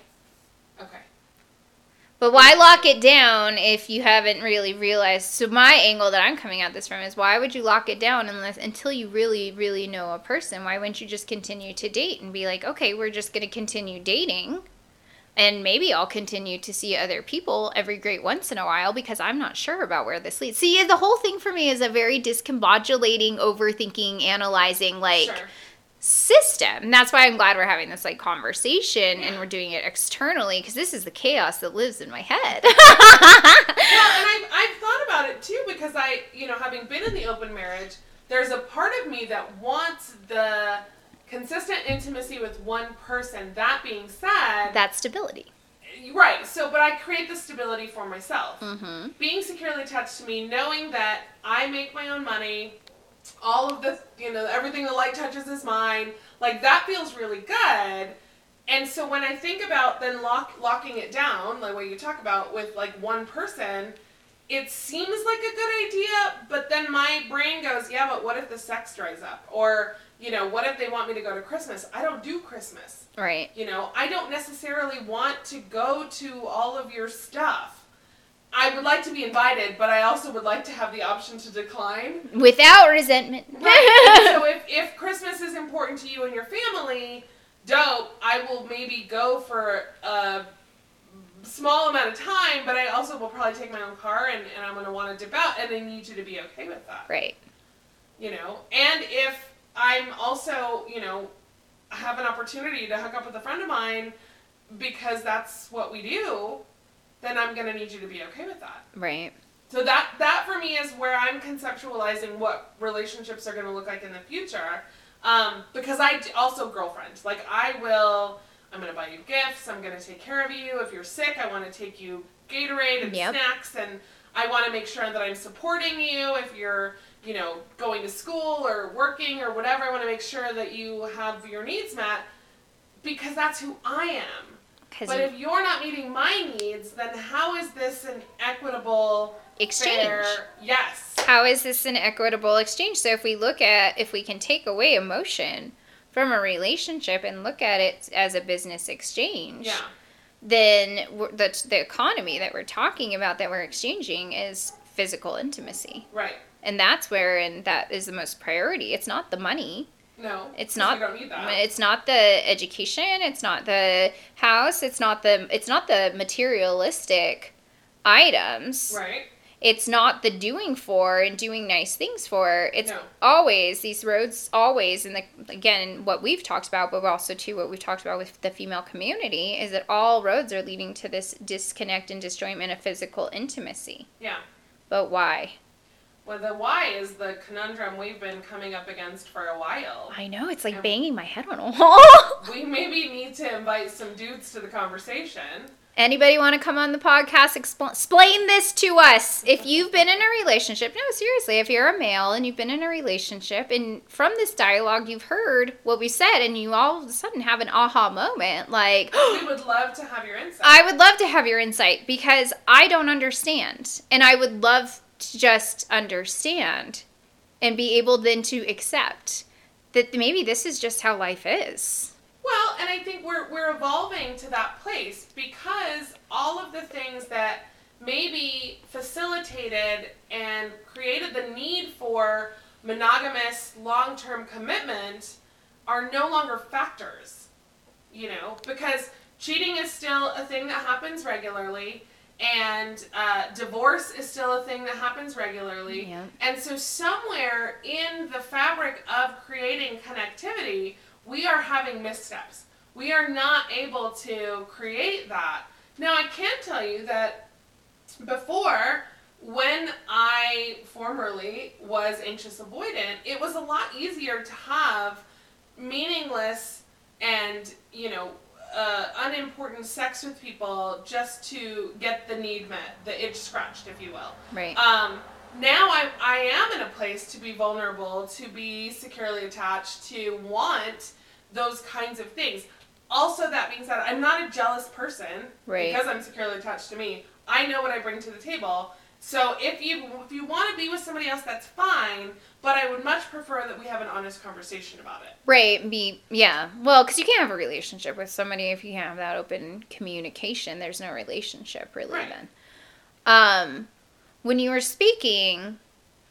Speaker 1: Okay.
Speaker 2: But why lock it down if you haven't really realized? So my angle that I'm coming at this from is why would you lock it down unless until you really really know a person? Why wouldn't you just continue to date and be like, okay, we're just going to continue dating, and maybe I'll continue to see other people every great once in a while because I'm not sure about where this leads. See, the whole thing for me is a very discombobulating, overthinking, analyzing, like
Speaker 1: sure.
Speaker 2: System. That's why I'm glad we're having this like conversation and we're doing it externally because this is the chaos that lives in my head.
Speaker 1: Well, and I've, I've thought about it too because I, you know, having been in the open marriage, there's a part of me that wants the consistent intimacy with one person. That being said,
Speaker 2: that stability.
Speaker 1: right. So, but I create the stability for myself.
Speaker 2: Mm-hmm.
Speaker 1: being securely attached to me, knowing that I make my own money, all of the, you know, everything the light touches is mine, like that feels really good. And so when I think about then lock, locking it down, like what you talk about with like one person, it seems like a good idea, but then my brain goes, yeah, but what if the sex dries up? Or, you know, what if they want me to go to Christmas? I don't do Christmas.
Speaker 2: Right.
Speaker 1: You know, I don't necessarily want to go to all of your stuff. I would like to be invited, but I also would like to have the option to decline.
Speaker 2: Without resentment.
Speaker 1: Right. So if, if Christmas is important to you and your family, dope. I will maybe go for a small amount of time, but I also will probably take my own car and, and I'm going to want to dip out, and I need you to be okay with that
Speaker 2: right.
Speaker 1: you know and if i'm also you know have an opportunity to hook up with a friend of mine because that's what we do then i'm going to need you to be okay with that.
Speaker 2: Right.
Speaker 1: so that that for me is where i'm conceptualizing what relationships are going to look like in the future um, because i d- also girlfriend. Like i will i'm going to buy you gifts i'm going to take care of you. If you're sick i want to take you gatorade and
Speaker 2: Yep.
Speaker 1: snacks and i want to make sure that i'm supporting you if you're you know going to school or working or whatever. I want to make sure that you have your needs met because that's who i am but if you're not meeting my needs, then how is this an equitable
Speaker 2: exchange.
Speaker 1: fair? Yes.
Speaker 2: How is this an equitable exchange? So if we look at if we can take away emotion from a relationship and look at it as a business exchange,
Speaker 1: Yeah.
Speaker 2: then the the economy that we're talking about that we're exchanging is physical intimacy.
Speaker 1: Right.
Speaker 2: And that's where and that is the most priority. It's not the money.
Speaker 1: No.
Speaker 2: It's not-
Speaker 1: don't need that.
Speaker 2: It's not the education, it's not the house, it's not the it's not the materialistic items.
Speaker 1: Right.
Speaker 2: It's not the doing for and doing nice things for. It's
Speaker 1: No.
Speaker 2: always these roads always and the again what we've talked about but also too what we've talked about with the female community is that all roads are leading to this disconnect and disjointment of physical intimacy.
Speaker 1: Yeah.
Speaker 2: But why?
Speaker 1: Well, the why is the conundrum we've been coming up against for a while.
Speaker 2: I know it's like
Speaker 1: Yeah.
Speaker 2: banging my head on a wall.
Speaker 1: We maybe need to invite some dudes to the conversation.
Speaker 2: Anybody want to come on the podcast? Expl- explain this to us. If you've been in a relationship, no, seriously, if you're a male and you've been in a relationship, and from this dialogue you've heard what we said, and you all of a sudden have an aha moment, like,
Speaker 1: We would love to have your insight.
Speaker 2: I would love to have your insight because I don't understand. And I would love to just understand and be able then to accept that maybe this is just how life is.
Speaker 1: Well, and I think we're we're evolving to that place because all of the things that maybe facilitated and created the need for monogamous long-term commitment are no longer factors. You know, because cheating is still a thing that happens regularly and uh, divorce is still a thing that happens regularly.
Speaker 2: Yeah.
Speaker 1: And so, somewhere in the fabric of creating connectivity, we are having missteps. We are not able to create that. Now, I can tell you that before, when I formerly was anxious avoidant, it was a lot easier to have meaningless and, you know, uh, unimportant sex with people just to get the need met, the itch scratched, if you will.
Speaker 2: Right.
Speaker 1: Um, now I, I am in a place to be vulnerable, to be securely attached, to want those kinds of things. Also, that being said, I'm not a jealous person
Speaker 2: Right.
Speaker 1: because I'm securely attached to me. I know what I bring to the table. So if you if you want to be with somebody else, that's fine. But I would much prefer that we have an honest conversation about it.
Speaker 2: Right. Be yeah. Well, because you can't have a relationship with somebody if you have that open communication. There's no relationship really
Speaker 1: Right.
Speaker 2: then. Um, when you were speaking,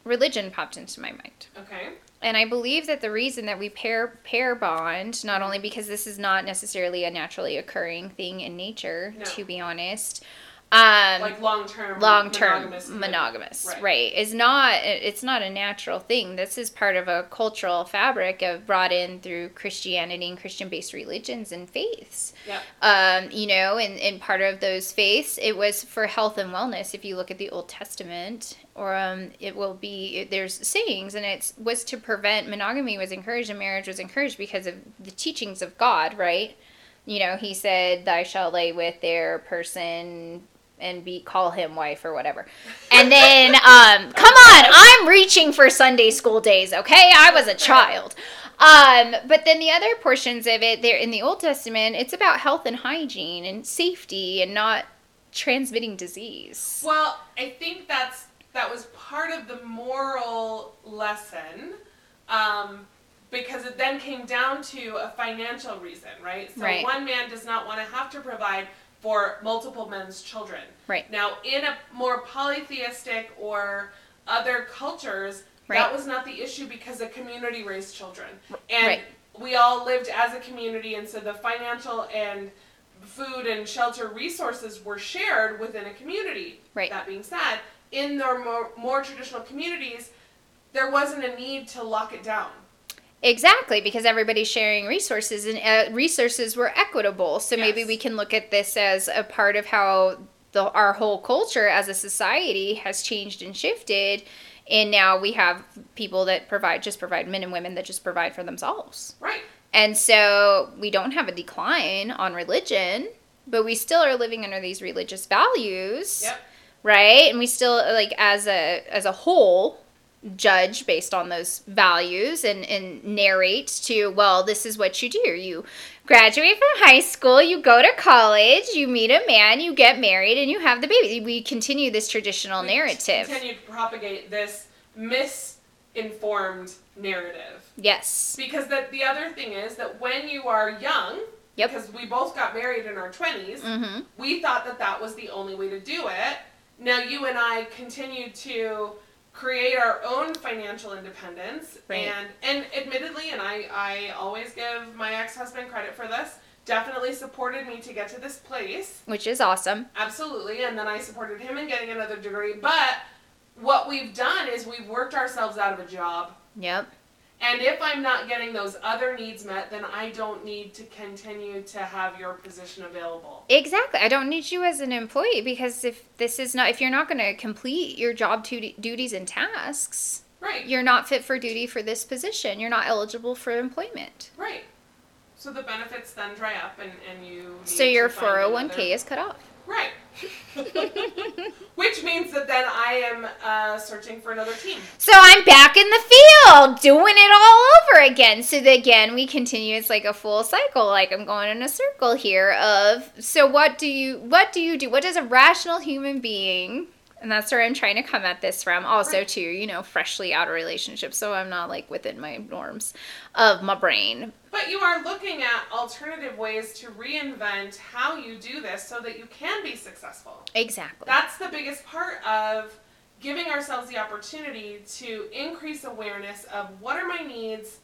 Speaker 2: religion popped into my mind.
Speaker 1: Okay.
Speaker 2: And I believe that the reason that we pair pair bond, not only because this is not necessarily a naturally occurring thing in nature,
Speaker 1: No.
Speaker 2: to be honest, um,
Speaker 1: Like long term.
Speaker 2: long term
Speaker 1: monogamous.
Speaker 2: monogamous,
Speaker 1: Right.
Speaker 2: right. is not it's not a natural thing this is part of a cultural fabric of brought in through christianity and christian based religions and faiths
Speaker 1: Yep.
Speaker 2: um, you know and, and part of those faiths it was for health and wellness if you look at the old testament or um, it will be there's sayings and it was to prevent monogamy was encouraged and marriage was encouraged because of the teachings of god right you know he said thou shalt lay with their person and be call him wife or whatever and then um come on i'm reaching for sunday school days okay i was a child um but then the other portions of it there in the old testament it's about health and hygiene and safety and not transmitting disease
Speaker 1: Well, I think that's that was part of the moral lesson, um, because it then came down to a financial reason, right? So
Speaker 2: Right.
Speaker 1: one man does not want to have to provide for multiple men's children.
Speaker 2: Right.
Speaker 1: Now, in a more polytheistic or other cultures,
Speaker 2: Right.
Speaker 1: that was not the issue because the community raised children, and
Speaker 2: Right.
Speaker 1: we all lived as a community, and so the financial and food and shelter resources were shared within a community.
Speaker 2: Right.
Speaker 1: That being said, in their more, more traditional communities, there wasn't a need to lock it down.
Speaker 2: Exactly, because everybody's sharing resources and uh, resources were equitable. So maybe we can look at this as a part of how the our whole culture as a society has changed and shifted. And now we have people that provide just provide men and women that just provide for themselves.
Speaker 1: Right.
Speaker 2: And so we don't have a decline on religion, but we still are living under these religious values
Speaker 1: Yep.
Speaker 2: right and we still like as a as a whole judge based on those values and and narrate to well this is what you do you graduate from high school you go to college you meet a man you get married and you have the baby we continue this traditional
Speaker 1: We
Speaker 2: narrative
Speaker 1: Continue to propagate this misinformed narrative.
Speaker 2: yes
Speaker 1: Because the, the other thing is that when you are young,
Speaker 2: Yep.
Speaker 1: because we both got married in our 20s,
Speaker 2: mm-hmm
Speaker 1: we thought that that was the only way to do it. Now you and I continue to create our own financial independence.
Speaker 2: Right.
Speaker 1: and and admittedly and I I always give my ex-husband credit for this definitely supported me to get to this place.
Speaker 2: Which is awesome.
Speaker 1: Absolutely. And then I supported him in getting another degree. But what we've done is we've worked ourselves out of a job.
Speaker 2: Yep
Speaker 1: and if I'm not getting those other needs met, then I don't need to continue to have your position available.
Speaker 2: Exactly. I don't need you as an employee because if this is not, if you're not going to complete your job duty, duties and tasks,
Speaker 1: Right.
Speaker 2: you're not fit for duty for this position. You're not eligible for employment.
Speaker 1: Right. So the benefits then dry up and, and you
Speaker 2: So your
Speaker 1: to find
Speaker 2: 401k
Speaker 1: another- oh
Speaker 2: is cut off.
Speaker 1: Right. Which means that then I am uh, searching for another team.
Speaker 2: So I'm back in the field doing it all over again. So that again, we continue. It's like a full cycle. Like I'm going in a circle here of so what do you what do you do? What does a rational human being and that's where I'm trying to come at this from. Also,
Speaker 1: Right.
Speaker 2: too, you know, freshly out of relationship, so I'm not like within my norms of my brain.
Speaker 1: But you are looking at alternative ways to reinvent how you do this so that you can be successful.
Speaker 2: Exactly.
Speaker 1: That's the biggest part of giving ourselves the opportunity to increase awareness of what are my needs,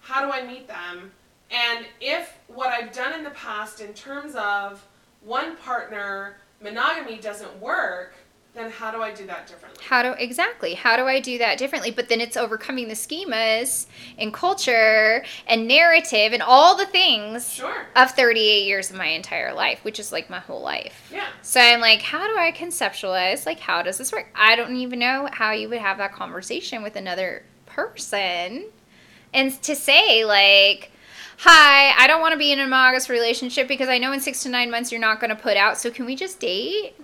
Speaker 1: how do I meet them, and if what I've done in the past in terms of one partner monogamy doesn't work, then how do I do that differently?
Speaker 2: How do exactly? How do I do that differently? But then it's overcoming the schemas and culture and narrative and all the things
Speaker 1: Sure.
Speaker 2: of 38 years of my entire life, which is like my whole life.
Speaker 1: Yeah.
Speaker 2: So I'm like, how do I conceptualize? Like, how does this work? I don't even know how you would have that conversation with another person. And to say, like, hi, I don't want to be in a monogamous relationship because I know in six to nine months you're not going to put out. So can we just date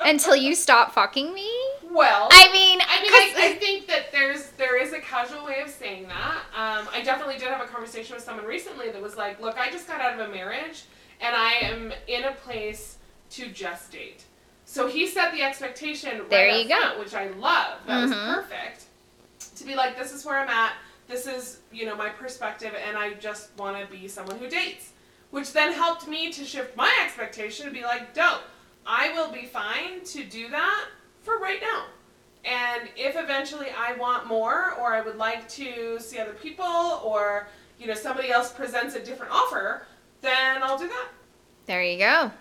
Speaker 2: until you stop fucking me?
Speaker 1: Well,
Speaker 2: I mean,
Speaker 1: I mean, I, I think that there's there is a casual way of saying that. Um, I definitely did have a conversation with someone recently that was like, "Look, I just got out of a marriage, and I am in a place to just date." So he set the expectation right
Speaker 2: There
Speaker 1: up
Speaker 2: you go.
Speaker 1: front, which I love. That was
Speaker 2: Mhm.
Speaker 1: perfect. To be like, "This is where I'm at. This is you know my perspective, and I just want to be someone who dates." Which then helped me to shift my expectation to be like, "Dope, I will be fine to do that for right now." And if eventually I want more, or I would like to see other people, or you know somebody else presents a different offer, then I'll do that.
Speaker 2: there you go.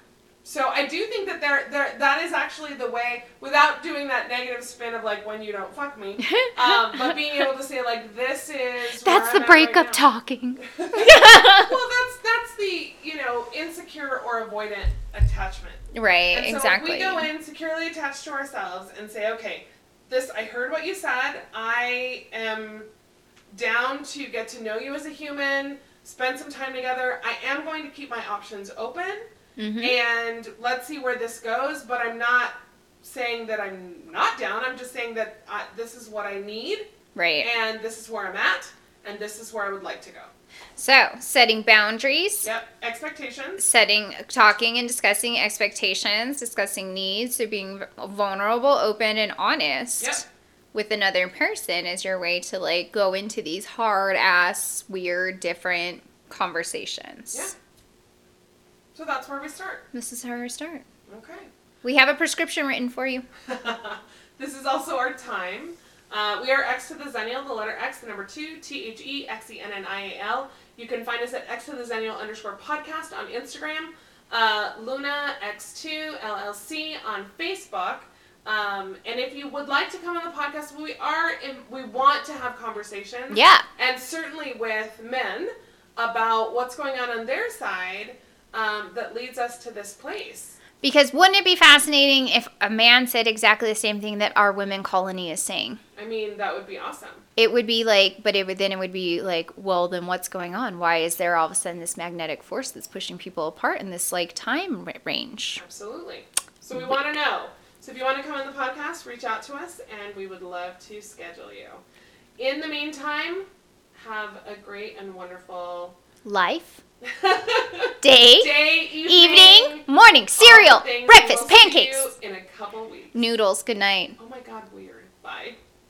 Speaker 1: So I do think that there, there, that is actually the way, without doing that negative spin of like when you don't fuck me, um, but being able to say like this is.
Speaker 2: That's
Speaker 1: I'm
Speaker 2: the breakup
Speaker 1: right
Speaker 2: talking.
Speaker 1: well, that's that's the you know insecure or avoidant attachment.
Speaker 2: right,
Speaker 1: And so
Speaker 2: exactly.
Speaker 1: if we go in securely attached to ourselves and say, okay, this I heard what you said. I am down to get to know you as a human, spend some time together. I am going to keep my options open
Speaker 2: Mhm.
Speaker 1: and let's see where this goes, but I'm not saying that I'm not down. I'm just saying that I, this is what I need
Speaker 2: Right.
Speaker 1: and this is where I'm at and this is where I would like to go.
Speaker 2: So, setting boundaries,
Speaker 1: Yep, expectations.
Speaker 2: setting, talking and discussing expectations, discussing needs, so being vulnerable, open, and honest
Speaker 1: Yep.
Speaker 2: with another person is your way to like go into these hard ass, weird, different conversations.
Speaker 1: Yeah. So that's where we start.
Speaker 2: This is how we start.
Speaker 1: Okay.
Speaker 2: We have a prescription written for you.
Speaker 1: this is also our time. Uh, we are X to the Xennial, the letter X, the number two, T H E X E N N I A L. You can find us at X to the Xennial underscore podcast on Instagram, uh, Luna X2 LLC on Facebook. Um, and if you would like to come on the podcast, we are in, we want to have conversations
Speaker 2: Yeah.
Speaker 1: and certainly with men about what's going on on their side um, that leads us to this place.
Speaker 2: Because wouldn't it be fascinating if a man said exactly the same thing that our women colony is saying?
Speaker 1: I mean, that would be awesome.
Speaker 2: It would be like, but it would then it would be like, well, then what's going on? Why is there all of a sudden this magnetic force that's pushing people apart in this like time range?
Speaker 1: Absolutely. So we want to know. So if you want to come on the podcast, reach out to us and we would love to schedule you. In the meantime, have a great and wonderful
Speaker 2: Life, day,
Speaker 1: day, evening,
Speaker 2: evening, morning, cereal,
Speaker 1: the things, and
Speaker 2: breakfast, pancakes,
Speaker 1: in a couple weeks.
Speaker 2: noodles. Good night.
Speaker 1: Oh my god, weird. Bye.